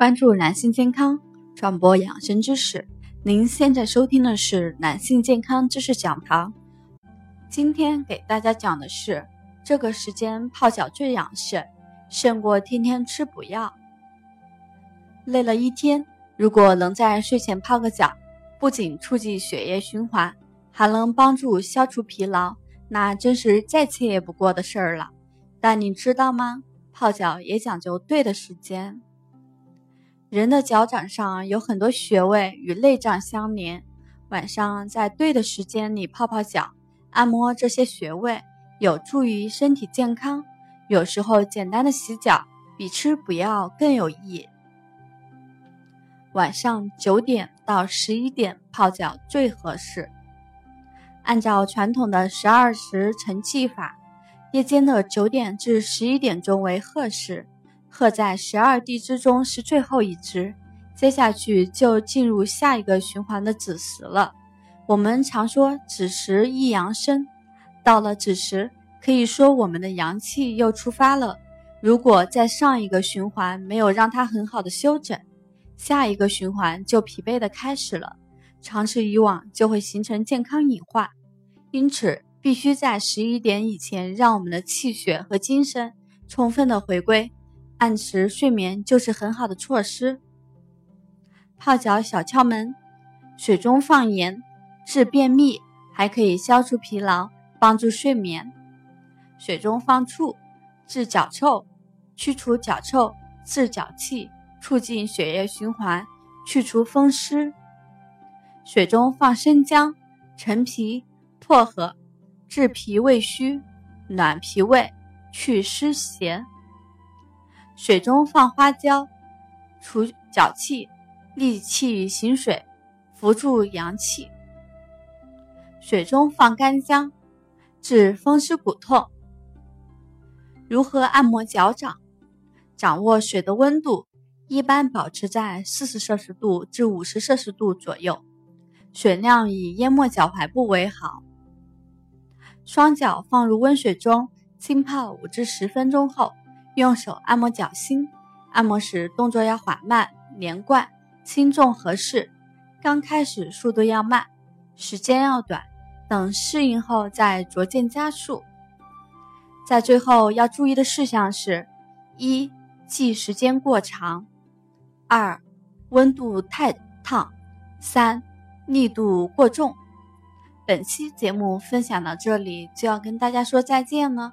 关注男性健康，传播养生知识。您现在收听的是男性健康知识讲堂。今天给大家讲的是，这个时间泡脚最养肾，胜过天天吃补药。累了一天，如果能在睡前泡个脚，不仅促进血液循环，还能帮助消除疲劳，那真是再惬意不过的事儿了。但你知道吗？泡脚也讲究对的时间。人的脚掌上有很多穴位与内脏相连，晚上在对的时间里泡泡脚，按摩这些穴位，有助于身体健康。有时候简单的洗脚比吃补药更有益。晚上九点到十一点泡脚最合适。按照传统的十二时辰气法，夜间的九点至十一点钟为亥时。鹤在十二地支中是最后一支，接下去就进入下一个循环的子时了。我们常说子时一阳生，到了子时，可以说我们的阳气又出发了。如果在上一个循环没有让它很好的休整，下一个循环就疲惫的开始了，长此以往就会形成健康隐患。因此，必须在十一点以前让我们的气血和精神充分的回归。按时睡眠就是很好的措施。泡脚小窍门：水中放盐，治便秘，还可以消除疲劳，帮助睡眠；水中放醋，治脚臭，去除脚臭，治脚气，促进血液循环，去除风湿；水中放生姜、陈皮、薄荷，治脾胃虚，暖脾胃，去湿邪。水中放花椒，除脚气，利气行水，扶助阳气。水中放干姜，治风湿骨痛。如何按摩脚掌？掌握水的温度，一般保持在四十摄氏度至五十摄氏度左右，水量以淹没脚踝部为好。双脚放入温水中，浸泡五至十分钟后。用手按摩脚心，按摩时动作要缓慢连贯，轻重合适。刚开始速度要慢，时间要短，等适应后再逐渐加速。在最后要注意的事项是：一、记时间过长；二、温度太烫；三、力度过重。本期节目分享到这里，就要跟大家说再见了。